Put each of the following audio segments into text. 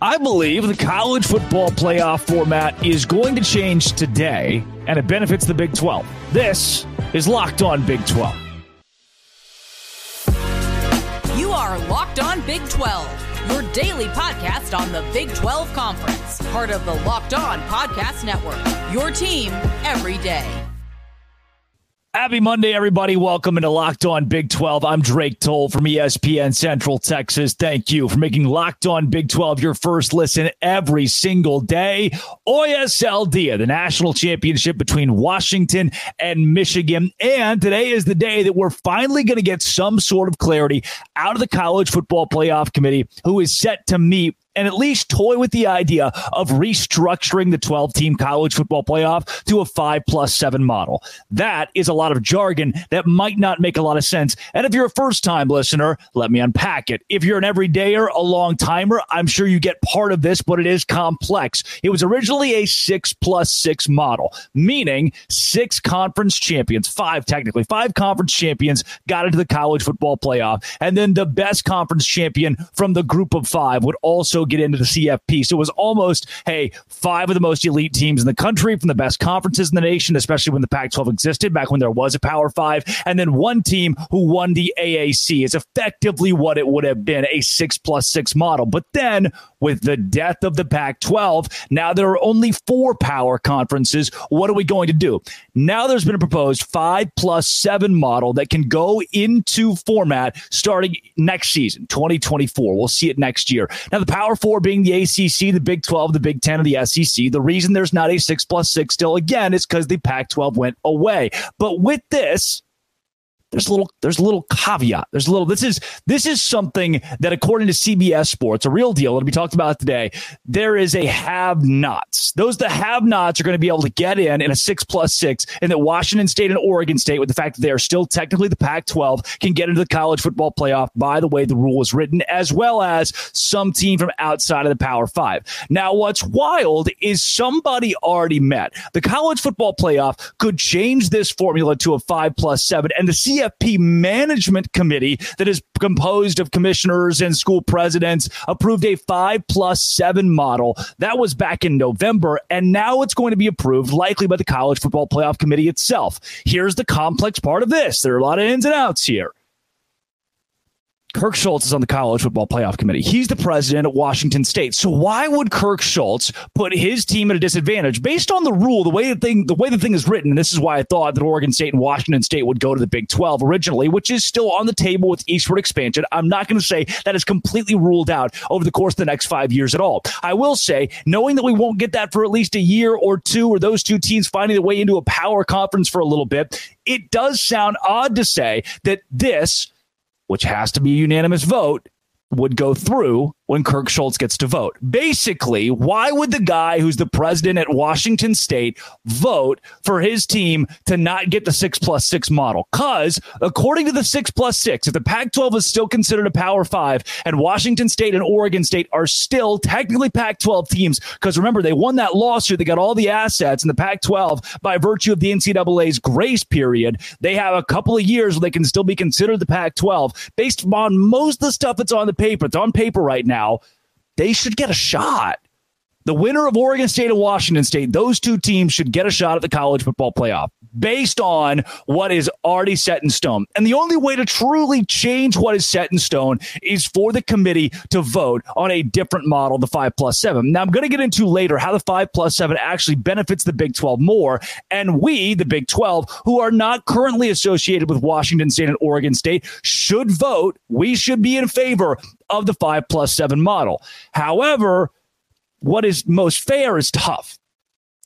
I believe the college football playoff format is going to change today, and it benefits the Big 12. This is Locked On Big 12. You are Locked On Big 12, your daily podcast on the Big 12 Conference, part of the Locked On Podcast Network. Your team every day. Happy Monday, everybody. Welcome into Locked On Big 12. I'm Drake Toll from ESPN Central Texas. Thank you for making Locked On Big 12 your first listen every single day. Dia, the national championship between Washington and Michigan. And today is the day that we're finally going to get some sort of clarity out of the College Football Playoff Committee, who is set to meet and at least toy with the idea of restructuring the 12 team college football playoff to a five plus seven model. That is a lot of jargon that might not make a lot of sense. And if you're a first time listener, let me unpack it. If you're an everydayer, a long timer, I'm sure you get part of this, but it is complex. It was originally a six plus six model, meaning six conference champions, five technically, five conference champions got into the college football playoff. And then the best conference champion from the group of five would also get into the CFP. So it was almost, hey, five of the most elite teams in the country from the best conferences in the nation, especially when the Pac 12 existed, back when there was a Power Five, and then one team who won the AAC. is effectively what it would have been a six plus six model. But then with the death of the Pac 12, now there are only four power conferences. What are we going to do? Now there's been a proposed five plus seven model that can go into format starting next season, 2024. We'll see it next year. Now, the Power Four being the ACC, the Big 12, the Big 10, and the SEC. The reason there's not a six plus six still, again, is because the Pac 12 went away. But with this, there's a little there's a little caveat. There's a little this is this is something that according to CBS Sports, a real deal that'll be talked about today. There is a have nots. Those the have nots are going to be able to get in in a six plus six, and that Washington State and Oregon State, with the fact that they are still technically the Pac-12, can get into the college football playoff by the way the rule is written, as well as some team from outside of the Power Five. Now, what's wild is somebody already met the college football playoff could change this formula to a five plus seven, and the CFP Management Committee, that is composed of commissioners and school presidents, approved a five plus seven model. That was back in November, and now it's going to be approved likely by the College Football Playoff Committee itself. Here's the complex part of this there are a lot of ins and outs here. Kirk Schulz is on the college football playoff committee. He's the president at Washington State. So why would Kirk Schulz put his team at a disadvantage based on the rule, the way the thing, the way the thing is written? And this is why I thought that Oregon State and Washington State would go to the Big 12 originally, which is still on the table with eastward expansion. I'm not going to say that is completely ruled out over the course of the next five years at all. I will say, knowing that we won't get that for at least a year or two, or those two teams finding their way into a power conference for a little bit, it does sound odd to say that this which has to be a unanimous vote, would go through when Kirk Schulz gets to vote. Basically, why would the guy who's the president at Washington State vote for his team to not get the six plus six model? Because according to the six plus six, if the Pac 12 is still considered a power five and Washington State and Oregon State are still technically Pac 12 teams, because remember, they won that lawsuit, they got all the assets in the Pac 12 by virtue of the NCAA's grace period. They have a couple of years where they can still be considered the Pac 12 based on most of the stuff that's on the paper. It's on paper right now now, they should get a shot. The winner of Oregon State and Washington State, those two teams should get a shot at the college football playoff based on what is already set in stone. And the only way to truly change what is set in stone is for the committee to vote on a different model, the five plus seven. Now, I'm going to get into later how the five plus seven actually benefits the Big 12 more. And we, the Big 12, who are not currently associated with Washington State and Oregon State, should vote. We should be in favor of the five plus seven model. However, what is most fair is tough.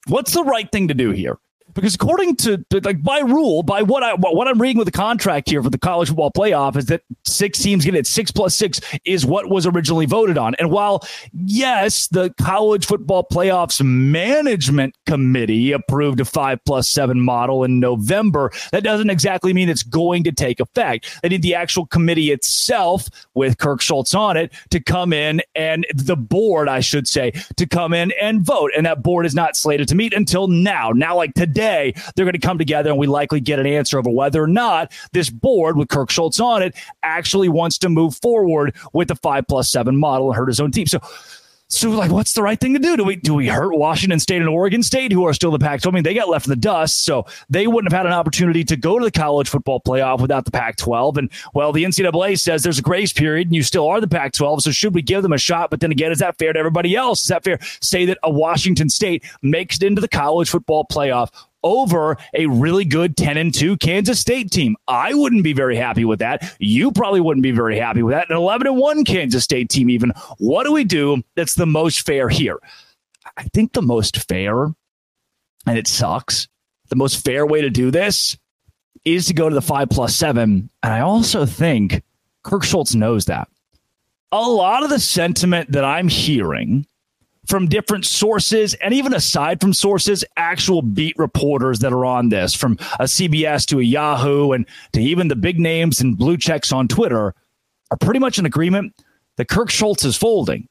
What's the right thing to do here? Because according to like by rule, by what I what I'm reading with the contract here for the college football playoff is that six teams get it. Six plus six is what was originally voted on. And while yes, the college football playoffs management committee approved a five plus seven model in November, that doesn't exactly mean it's going to take effect. They need the actual committee itself with Kirk Schulz on it to come in and the board, I should say, to come in and vote. And that board is not slated to meet until now. Now, like today day, they're going to come together and we likely get an answer over whether or not this board with Kirk Schulz on it actually wants to move forward with the five plus seven model and hurt his own team. So So, like, what's the right thing to do? Do we do we hurt Washington State and Oregon State, who are still the Pac-12? I mean, they got left in the dust, so they wouldn't have had an opportunity to go to the college football playoff without the Pac-12. And well, the NCAA says there's a grace period, and you still are the Pac-12. So, should we give them a shot? But then again, is that fair to everybody else? Is that fair? Say that a Washington State makes it into the college football playoff over a really good 10 and 2 Kansas State team. I wouldn't be very happy with that. You probably wouldn't be very happy with that. An 11 and 1 Kansas State team, even. What do we do that's the most fair here? I think the most fair, and it sucks, the most fair way to do this is to go to the 5 plus 7. And I also think Kirk Schulz knows that. A lot of the sentiment that I'm hearing from different sources and even aside from sources, actual beat reporters that are on this, from a CBS to a Yahoo and to even the big names and blue checks on Twitter, are pretty much in agreement that Kirk Schulz is folding.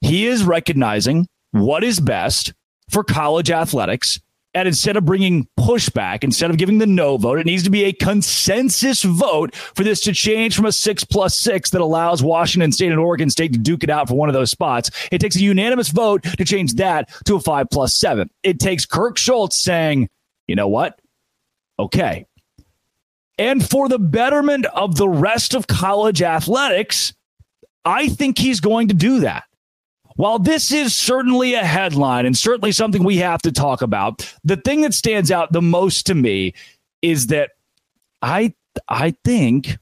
He is recognizing what is best for college athletics and instead of bringing pushback, instead of giving the no vote, it needs to be a consensus vote for this to change from a six plus six that allows Washington State and Oregon State to duke it out for one of those spots. It takes a unanimous vote to change that to a five plus seven. It takes Kirk Schulz saying, you know what? Okay. And for the betterment of the rest of college athletics, I think he's going to do that. While this is certainly a headline and certainly something we have to talk about, the thing that stands out the most to me is that I I think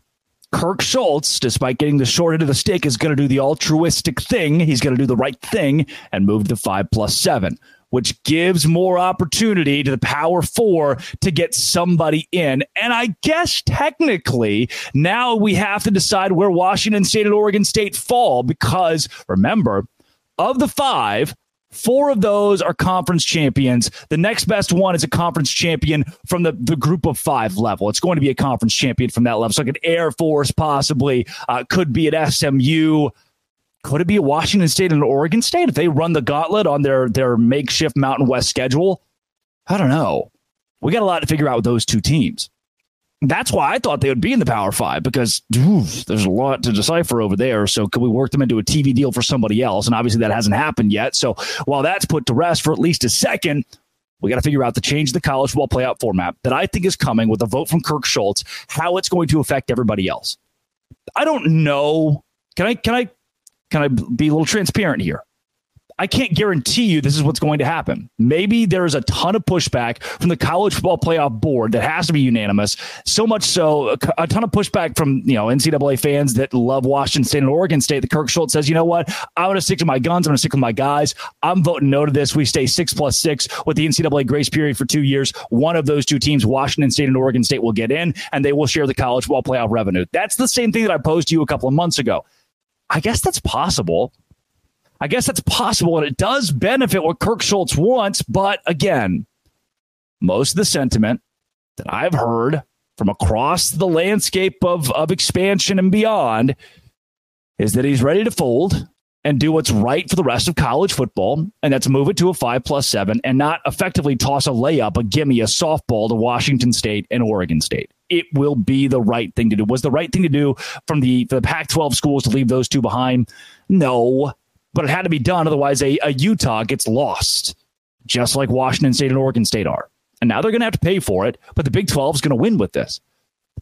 Kirk Schulz, despite getting the short end of the stick, is going to do the altruistic thing. He's going to do the right thing and move to five plus seven, which gives more opportunity to the power four to get somebody in. And I guess technically now we have to decide where Washington State and Oregon State fall because remember, of the five, Four of those are conference champions. The next best one is a conference champion from the, the group of five level. It's going to be a conference champion from that level. So, like an Air Force, possibly, uh, could be at SMU. Could it be a Washington State and Oregon State if they run the gauntlet on their, their makeshift Mountain West schedule? I don't know. We got a lot to figure out with those two teams that's why I thought they would be in the Power Five because oof, there's a lot to decipher over there. So, could we work them into a TV deal for somebody else? And obviously, that hasn't happened yet. So, while that's put to rest for at least a second, we got to figure out the change the college football playoff format that I think is coming with a vote from Kirk Schulz. how it's going to affect everybody else. I don't know. Can I can I can I be a little transparent here? I can't guarantee you this is what's going to happen. Maybe there's a ton of pushback from the college football playoff board that has to be unanimous. So much so, a, a ton of pushback from you know NCAA fans that love Washington State and Oregon State. The Kirk Schulz says, you know what, I'm going to stick to my guns. I'm going to stick with my guys. I'm voting no to this. We stay six plus six with the NCAA grace period for two years. One of those two teams, Washington State and Oregon State, will get in, and they will share the college football playoff revenue. That's the same thing that I posed to you a couple of months ago. I guess that's possible. I guess that's possible, and it does benefit what Kirk Schulz wants. But again, most of the sentiment that I've heard from across the landscape of, of expansion and beyond is that he's ready to fold and do what's right for the rest of college football, and that's move it to a five plus seven and not effectively toss a layup, a gimme, a softball to Washington State and Oregon State. It will be the right thing to do. Was the right thing to do from the, the Pac 12 schools to leave those two behind? No but it had to be done. Otherwise, a, a Utah gets lost, just like Washington State and Oregon State are. And now they're going to have to pay for it, but the Big 12 is going to win with this.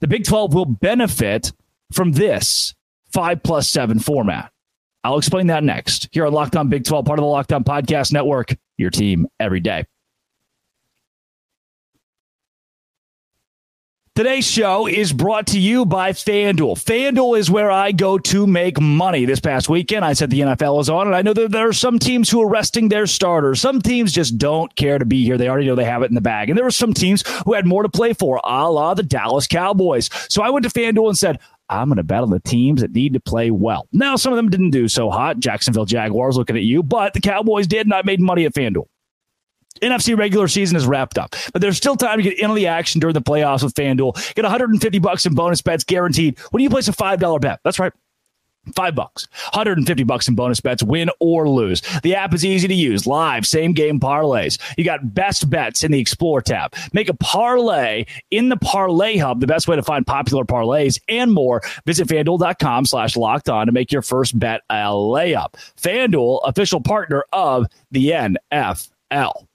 The Big 12 will benefit from this five plus seven format. I'll explain that next here on Locked On Big 12, part of the Locked On Podcast Network, your team every day. Today's show is brought to you by FanDuel. FanDuel is where I go to make money. This past weekend, I said the NFL is on, and I know that there are some teams who are resting their starters. Some teams just don't care to be here. They already know they have it in the bag. And there were some teams who had more to play for, a la the Dallas Cowboys. So I went to FanDuel and said, I'm going to on the teams that need to play well. Now, some of them didn't do so hot. Jacksonville Jaguars looking at you, but the Cowboys did, and I made money at FanDuel. NFC regular season is wrapped up, but there's still time to get into the action during the playoffs with FanDuel. Get 150 bucks in bonus bets guaranteed when you place a $5 bet. That's right. Five bucks, 150 bucks in bonus bets, win or lose. The app is easy to use, live, same game parlays. You got best bets in the Explore tab. Make a parlay in the Parlay Hub, the best way to find popular parlays and more. Visit fanduel.com slash locked on to make your first bet a layup. FanDuel, official partner of the NFL.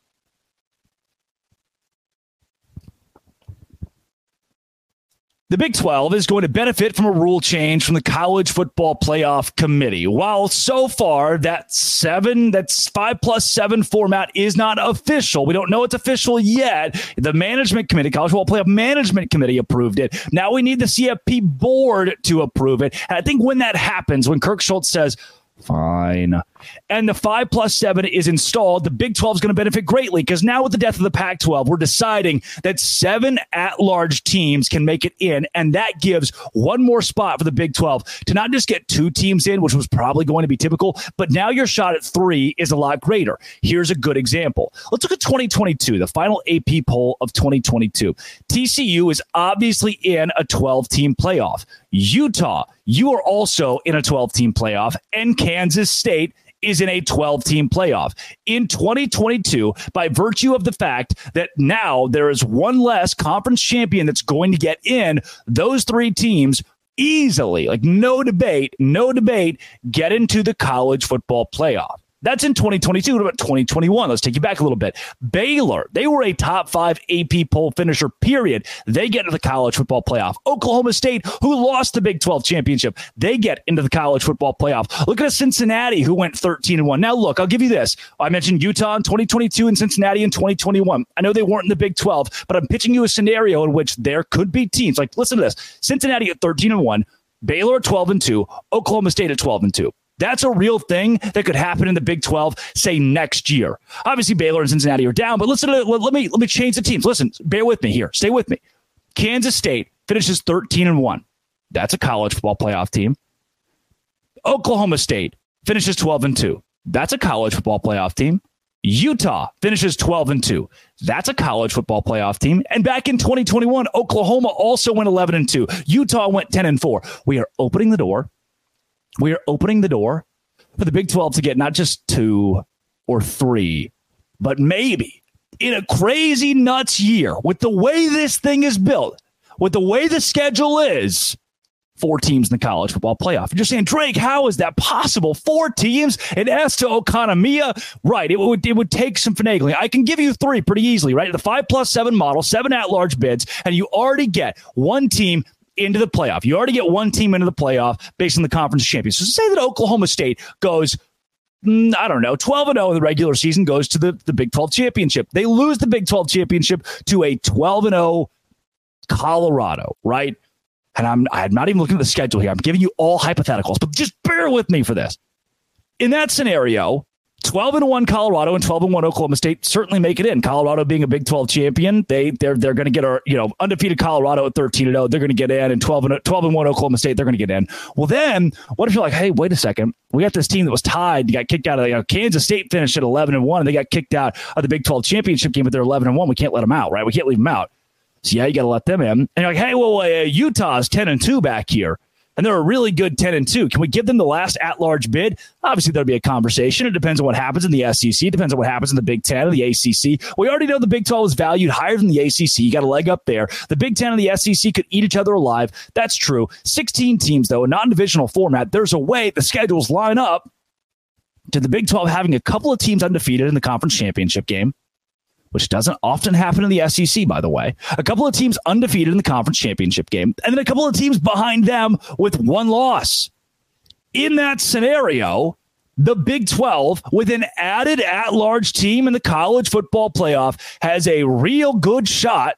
The Big 12 is going to benefit from a rule change from the College Football Playoff Committee. While so far that seven, that's five plus seven format is not official, we don't know it's official yet. The management committee, College Football Playoff Management Committee approved it. Now we need the CFP board to approve it. And I think when that happens, when Kirk Schulz says, fine, and the five plus seven is installed, the Big 12 is going to benefit greatly because now with the death of the Pac 12, we're deciding that seven at large teams can make it in. And that gives one more spot for the Big 12 to not just get two teams in, which was probably going to be typical, but now your shot at three is a lot greater. Here's a good example. Let's look at 2022, the final AP poll of 2022. TCU is obviously in a 12 team playoff. Utah, you are also in a 12 team playoff, and Kansas State is in a 12 team playoff. In 2022, by virtue of the fact that now there is one less conference champion that's going to get in, those three teams easily, like no debate, no debate, get into the college football playoff. That's in 2022. What about 2021? Let's take you back a little bit. Baylor, they were a top five AP poll finisher, period. They get into the college football playoff. Oklahoma State, who lost the Big 12 championship, they get into the college football playoff. Look at Cincinnati, who went 13 and 1. Now, look, I'll give you this. I mentioned Utah in 2022 and Cincinnati in 2021. I know they weren't in the Big 12, but I'm pitching you a scenario in which there could be teams like, listen to this Cincinnati at 13 and 1. Baylor at 12 and 2, Oklahoma State at 12 and 2. That's a real thing that could happen in the Big 12, say next year. Obviously, Baylor and Cincinnati are down, but listen, to, let me let me change the teams. Listen, bear with me here. Stay with me. Kansas State finishes 13 and 1. That's a college football playoff team. Oklahoma State finishes 12 and 2. That's a college football playoff team. Utah finishes 12 and 2. That's a college football playoff team. And back in 2021, Oklahoma also went 11 and 2. Utah went 10 and 4. We are opening the door we are opening the door for the Big 12 to get not just two or three, but maybe in a crazy nuts year with the way this thing is built, with the way the schedule is, four teams in the college football playoff. You're saying, Drake, how is that possible? Four teams and S to Okonomia? Right. It would, it would take some finagling. I can give you three pretty easily, right? The five plus seven model, seven at large bids, and you already get one team into the playoff. You already get one team into the playoff based on the conference championship. So say that Oklahoma State goes mm, I don't know, 12 and 0 in the regular season goes to the, the Big 12 championship. They lose the Big 12 championship to a 12 and 0 Colorado, right? And I'm I'm not even looking at the schedule here. I'm giving you all hypotheticals, but just bear with me for this. In that scenario, 12 and 1 Colorado and 12 and 1 Oklahoma State certainly make it in. Colorado being a Big 12 champion, they they're they're going to get a, you know, undefeated Colorado at 13 and 0, they're going to get in and 12 and 12 and 1 Oklahoma State, they're going to get in. Well, then what if you're like, "Hey, wait a second. We got this team that was tied, got kicked out of you know, Kansas State finished at 11 and 1 and they got kicked out of the Big 12 championship game but they're 11 and 1. We can't let them out, right? We can't leave them out." So yeah, you got to let them in. And you're like, "Hey, well, uh, Utah's 10 and 2 back here." And they're a really good 10 and 2. Can we give them the last at large bid? Obviously, there'll be a conversation. It depends on what happens in the SEC. It depends on what happens in the Big 10 or the ACC. We already know the Big 12 is valued higher than the ACC. You got a leg up there. The Big 10 and the SEC could eat each other alive. That's true. 16 teams, though, a non divisional format. There's a way the schedules line up to the Big 12 having a couple of teams undefeated in the conference championship game which doesn't often happen in the SEC, by the way. A couple of teams undefeated in the conference championship game, and then a couple of teams behind them with one loss. In that scenario, the Big 12, with an added at large team in the college football playoff, has a real good shot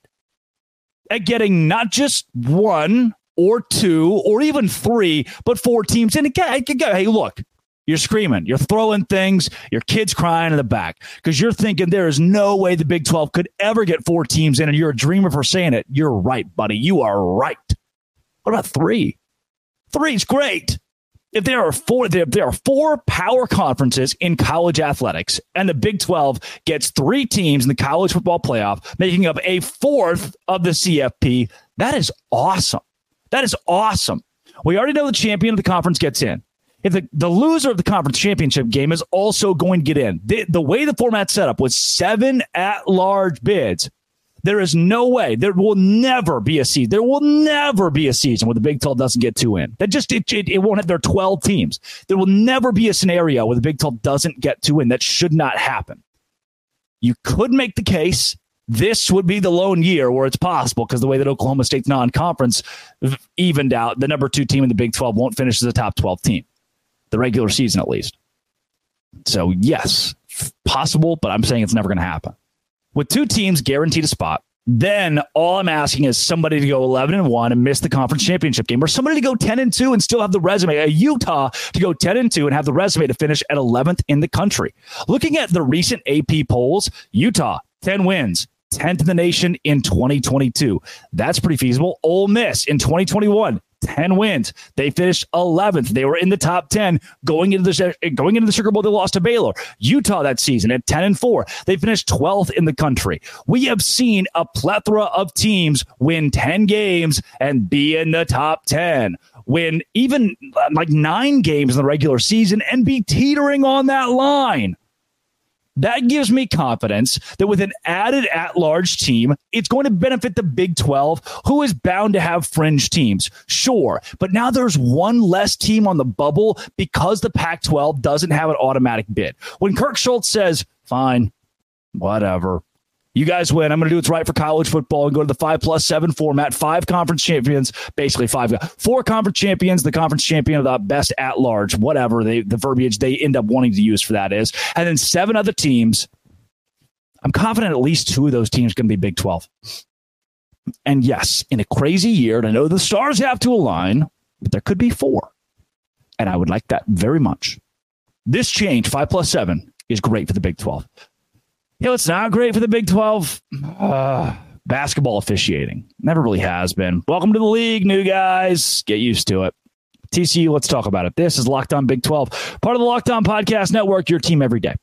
at getting not just one or two or even three, but four teams in. Hey, look, you're screaming, you're throwing things, your kid's crying in the back because you're thinking there is no way the Big 12 could ever get four teams in, and you're a dreamer for saying it. You're right, buddy. You are right. What about three? Three's great. If there are four, there, there are four power conferences in college athletics, and the Big 12 gets three teams in the college football playoff, making up a fourth of the CFP. That is awesome. That is awesome. We already know the champion of the conference gets in. If the, the loser of the conference championship game is also going to get in, the, the way the format set up was seven at large bids. There is no way. There will never be a season. There will never be a season where the Big 12 doesn't get two in. That just it, it, it won't have. There are 12 teams. There will never be a scenario where the Big 12 doesn't get two in. That should not happen. You could make the case this would be the lone year where it's possible because the way that Oklahoma State's non-conference evened out, the number two team in the Big 12 won't finish as a top 12 team, the regular season at least. So yes, possible, but I'm saying it's never going to happen. With two teams guaranteed a spot, then all I'm asking is somebody to go 11 and 1 and miss the conference championship game, or somebody to go 10 and 2 and still have the resume, a Utah to go 10 and 2 and have the resume to finish at 11th in the country. Looking at the recent AP polls, Utah, 10 wins, 10th in the nation in 2022. That's pretty feasible. Ole Miss in 2021, 10 wins. They finished 11th. They were in the top 10 going into the going into the Sugar Bowl. They lost to Baylor. Utah that season at 10 and 4. They finished 12th in the country. We have seen a plethora of teams win 10 games and be in the top 10. Win even uh, like nine games in the regular season and be teetering on that line. That gives me confidence that with an added at large team, it's going to benefit the Big 12, who is bound to have fringe teams. Sure. But now there's one less team on the bubble because the Pac 12 doesn't have an automatic bid. When Kirk Schulz says, fine, whatever, you guys win. I'm going to do what's right for college football and go to the five plus seven format. Five conference champions, basically five, four conference champions. The conference champion of the best at large, whatever they, the verbiage they end up wanting to use for that is, and then seven other teams. I'm confident at least two of those teams going to be Big 12. And yes, in a crazy year, and I know the stars have to align, but there could be four. And I would like that very much. This change, five plus seven, is great for the Big 12. You know, it's not great for the Big 12. Uh, basketball officiating. Never really has been. Welcome to the league, new guys. Get used to it. TCU, let's talk about it. This is Locked On Big 12, part of the Locked On Podcast Network, your team every day.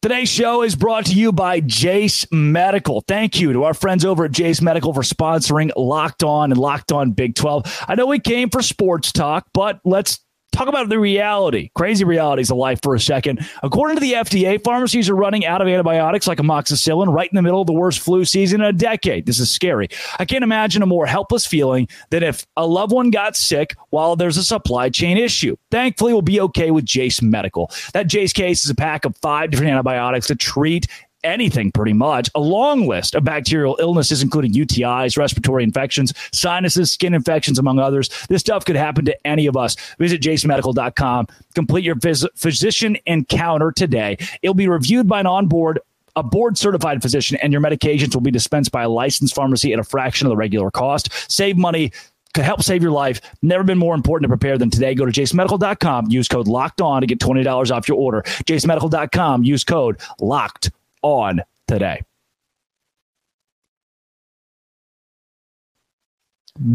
Today's show is brought to you by Jase Medical. Thank you to our friends over at Jase Medical for sponsoring Locked On and Locked On Big 12. I know we came for sports talk, but let's talk about the reality, crazy realities of life for a second. According to the FDA, pharmacies are running out of antibiotics like amoxicillin right in the middle of the worst flu season in a decade. This is scary. I can't imagine a more helpless feeling than if a loved one got sick while there's a supply chain issue. Thankfully, we'll be okay with Jase Medical. That Jase case is a pack of five different antibiotics to treat anything pretty much. A long list of bacterial illnesses, including UTIs, respiratory infections, sinuses, skin infections, among others. This stuff could happen to any of us. Visit jasonmedical.com. Complete your phys- physician encounter today. It'll be reviewed by an onboard a board certified physician, and your medications will be dispensed by a licensed pharmacy at a fraction of the regular cost. Save money could help save your life. Never been more important to prepare than today. Go to jasonmedical.com, use code locked on to get $20 off your order. jasonmedical.com, use code locked on today.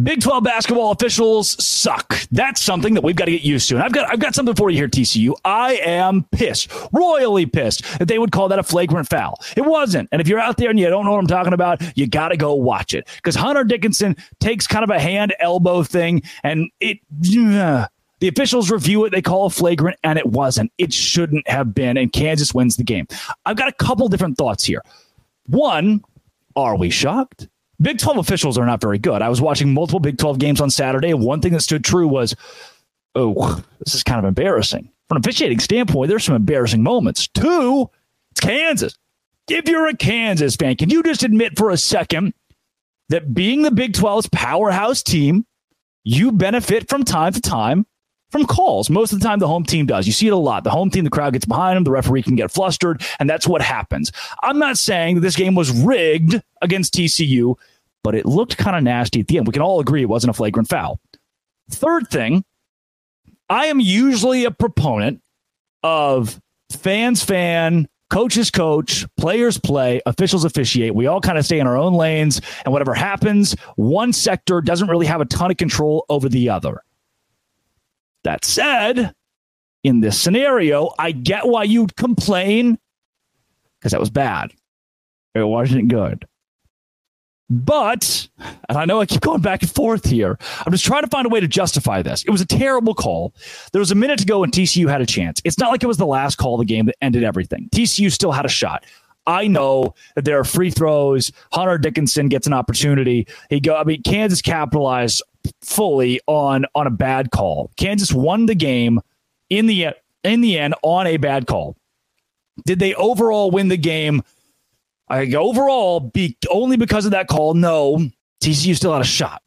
Big 12 basketball officials suck. That's something that we've got to get used to. And I've got I've got something for you here, TCU. I am pissed, royally pissed that they would call that a flagrant foul. It wasn't. And if you're out there and you don't know what I'm talking about, you got to go watch it because Hunter Dickinson takes kind of a hand elbow thing, and it. The officials review it. They call a flagrant, and it wasn't. It shouldn't have been, and Kansas wins the game. I've got a couple different thoughts here. One, are we shocked? Big 12 officials are not very good. I was watching multiple Big 12 games on Saturday, one thing that stood true was, oh, this is kind of embarrassing. From an officiating standpoint, there's some embarrassing moments. Two, it's Kansas. If you're a Kansas fan, can you just admit for a second that being the Big 12's powerhouse team, you benefit from time to time from calls. Most of the time, the home team does. You see it a lot. The home team, the crowd gets behind them, the referee can get flustered, and that's what happens. I'm not saying that this game was rigged against TCU, but it looked kind of nasty at the end. We can all agree it wasn't a flagrant foul. Third thing, I am usually a proponent of fans fan, coaches coach, players play, officials officiate. We all kind of stay in our own lanes, and whatever happens, one sector doesn't really have a ton of control over the other. That said, in this scenario, I get why you'd complain because that was bad. It wasn't good. But, and I know I keep going back and forth here, I'm just trying to find a way to justify this. It was a terrible call. There was a minute to go and TCU had a chance. It's not like it was the last call of the game that ended everything. TCU still had a shot. I know that there are free throws. Hunter Dickinson gets an opportunity. He go. I mean, Kansas capitalized fully on on a bad call. Kansas won the game in the in the end on a bad call. Did they overall win the game? I overall be only because of that call. No, TCU still had a shot,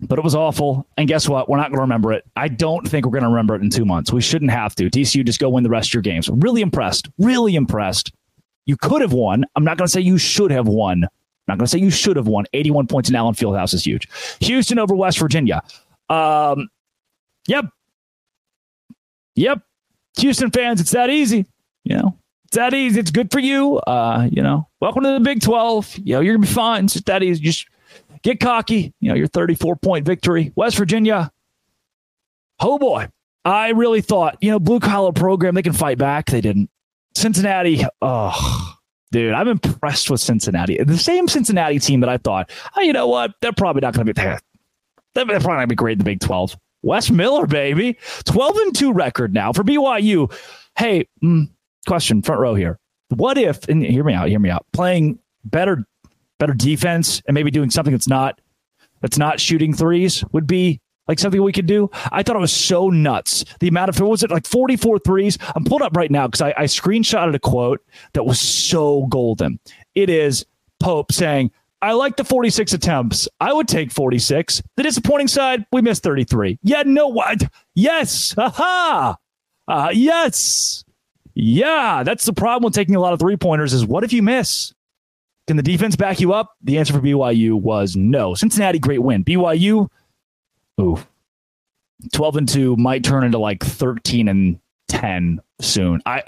but it was awful. And guess what? We're not going to remember it. I don't think we're going to remember it in two months. We shouldn't have to. TCU just go win the rest of your games. Really impressed. Really impressed. You could have won. I'm not going to say you should have won. I'm not going to say you should have won. 81 points in Allen Fieldhouse is huge. Houston over West Virginia. Um, yep. Yep. Houston fans, it's that easy. You know, it's that easy. It's good for you. Uh, you know, welcome to the Big 12. You know, you're going to be fine. It's that easy. Just get cocky. You know, your 34 point victory. West Virginia. Oh boy. I really thought, you know, blue collar program, they can fight back. They didn't. Cincinnati, oh, dude, I'm impressed with Cincinnati. The same Cincinnati team that I thought, oh, you know what? They're probably not going to be there. They're probably not going to be great in the Big 12. Wes Miller, baby. 12 and 2 record now for BYU. Hey, mm, question, front row here. What if, and hear me out, hear me out, playing better better defense and maybe doing something that's not that's not shooting threes would be like something we could do. I thought it was so nuts. The amount of, was it like 44 threes? I'm pulling up right now because I, I screenshotted a quote that was so golden. It is Pope saying, I like the 46 attempts. I would take 46. The disappointing side, we missed 33. Yeah, no, what? Yes. Aha. Uh, yes. Yeah, that's the problem with taking a lot of three pointers is what if you miss? Can the defense back you up? The answer for BYU was no. Cincinnati, great win. BYU, ooh, 12 and 2 might turn into like 13 and 10 soon. I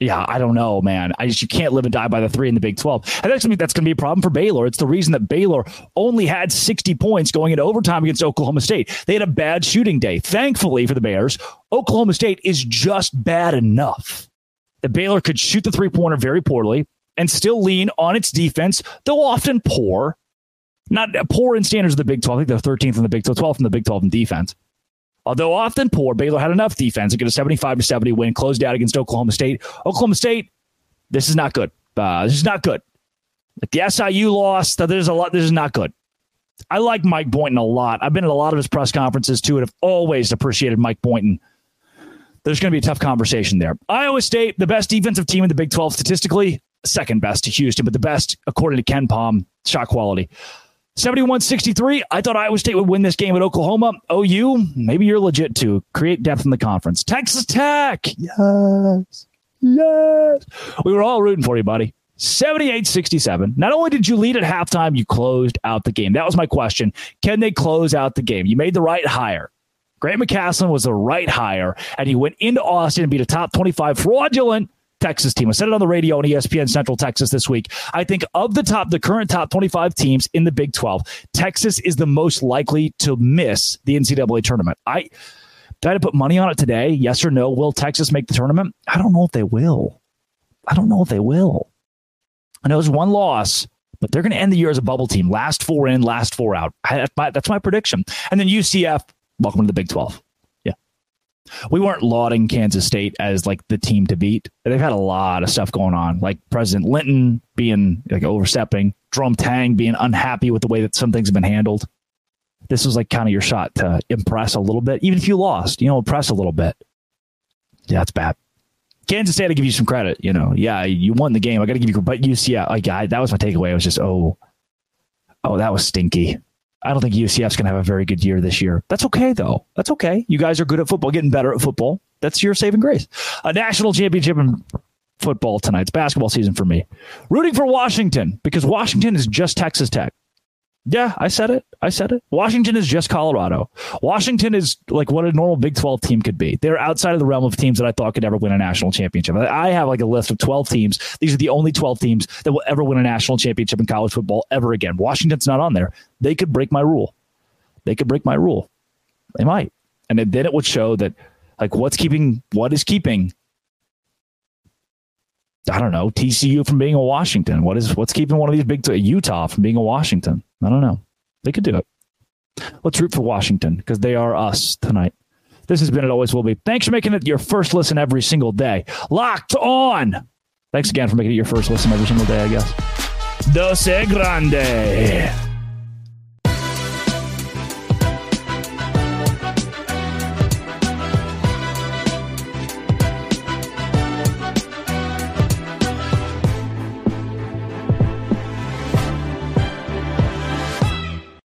yeah, I don't know, man. I just you can't live and die by the three in the Big 12. And that's gonna be that's gonna be a problem for Baylor. It's the reason that Baylor only had 60 points going into overtime against Oklahoma State. They had a bad shooting day. Thankfully for the Bears, Oklahoma State is just bad enough that Baylor could shoot the three pointer very poorly and still lean on its defense, though often poor. Not poor in standards of the Big 12. I think they're 13th in the Big 12, 12th in the Big 12 in defense. Although often poor, Baylor had enough defense to get a 75 to 70 win, closed out against Oklahoma State. Oklahoma State, this is not good. Uh, this is not good. The SIU loss, there's a lot. This is not good. I like Mike Boynton a lot. I've been at a lot of his press conferences too, and have always appreciated Mike Boynton. There's going to be a tough conversation there. Iowa State, the best defensive team in the Big 12 statistically, second best to Houston, but the best according to KenPom, shot quality. 71 63. I thought Iowa State would win this game at Oklahoma. OU, maybe you're legit too. Create depth in the conference. Texas Tech. Yes. Yes. We were all rooting for you, buddy. 78 67. Not only did you lead at halftime, you closed out the game. That was my question. Can they close out the game? You made the right hire. Grant McCasland was the right hire, and he went into Austin and beat a top 25 fraudulent Texas team. I said it on the radio on ESPN Central Texas this week. I think of the top, the current top 25 teams in the Big 12, Texas is the most likely to miss the NCAA tournament. I tried to put money on it today. Yes or no? Will Texas make the tournament? I don't know if they will. I don't know if they will. I know there's one loss, but they're going to end the year as a bubble team. Last four in, last four out. That's my, that's my prediction. And then UCF, welcome to the Big 12 we weren't lauding Kansas State as like the team to beat. They've had a lot of stuff going on, like President Linton being like overstepping, Jerome Tang being unhappy with the way that some things have been handled. This was like kind of your shot to impress a little bit, even if you lost, you know, impress a little bit. Yeah, that's bad. Kansas State, I give you some credit. You know, yeah, you won the game. I got to give you, but UCF, like, I, that was my takeaway. It was just, oh, oh, that was stinky. I don't think UCF's going to have a very good year this year. That's okay, though. That's okay. You guys are good at football, getting better at football. That's your saving grace. A national championship in football tonight. It's basketball season for me. Rooting for Washington because Washington is just Texas Tech. Yeah, I said it. I said it. Washington is just Colorado. Washington is like what a normal Big 12 team could be. They're outside of the realm of teams that I thought could ever win a national championship. I have like a list of 12 teams. These are the only 12 teams that will ever win a national championship in college football ever again. Washington's not on there. They could break my rule. They could break my rule. They might. And then it would show that like what's keeping what is keeping I don't know, TCU from being a Washington. What is what's keeping one of these big t- Utah from being a Washington? I don't know. They could do it. Let's root for Washington because they are us tonight. This has been It Always Will Be. Thanks for making it your first listen every single day. Locked on. Thanks again for making it your first listen every single day, I guess. Doce Grande.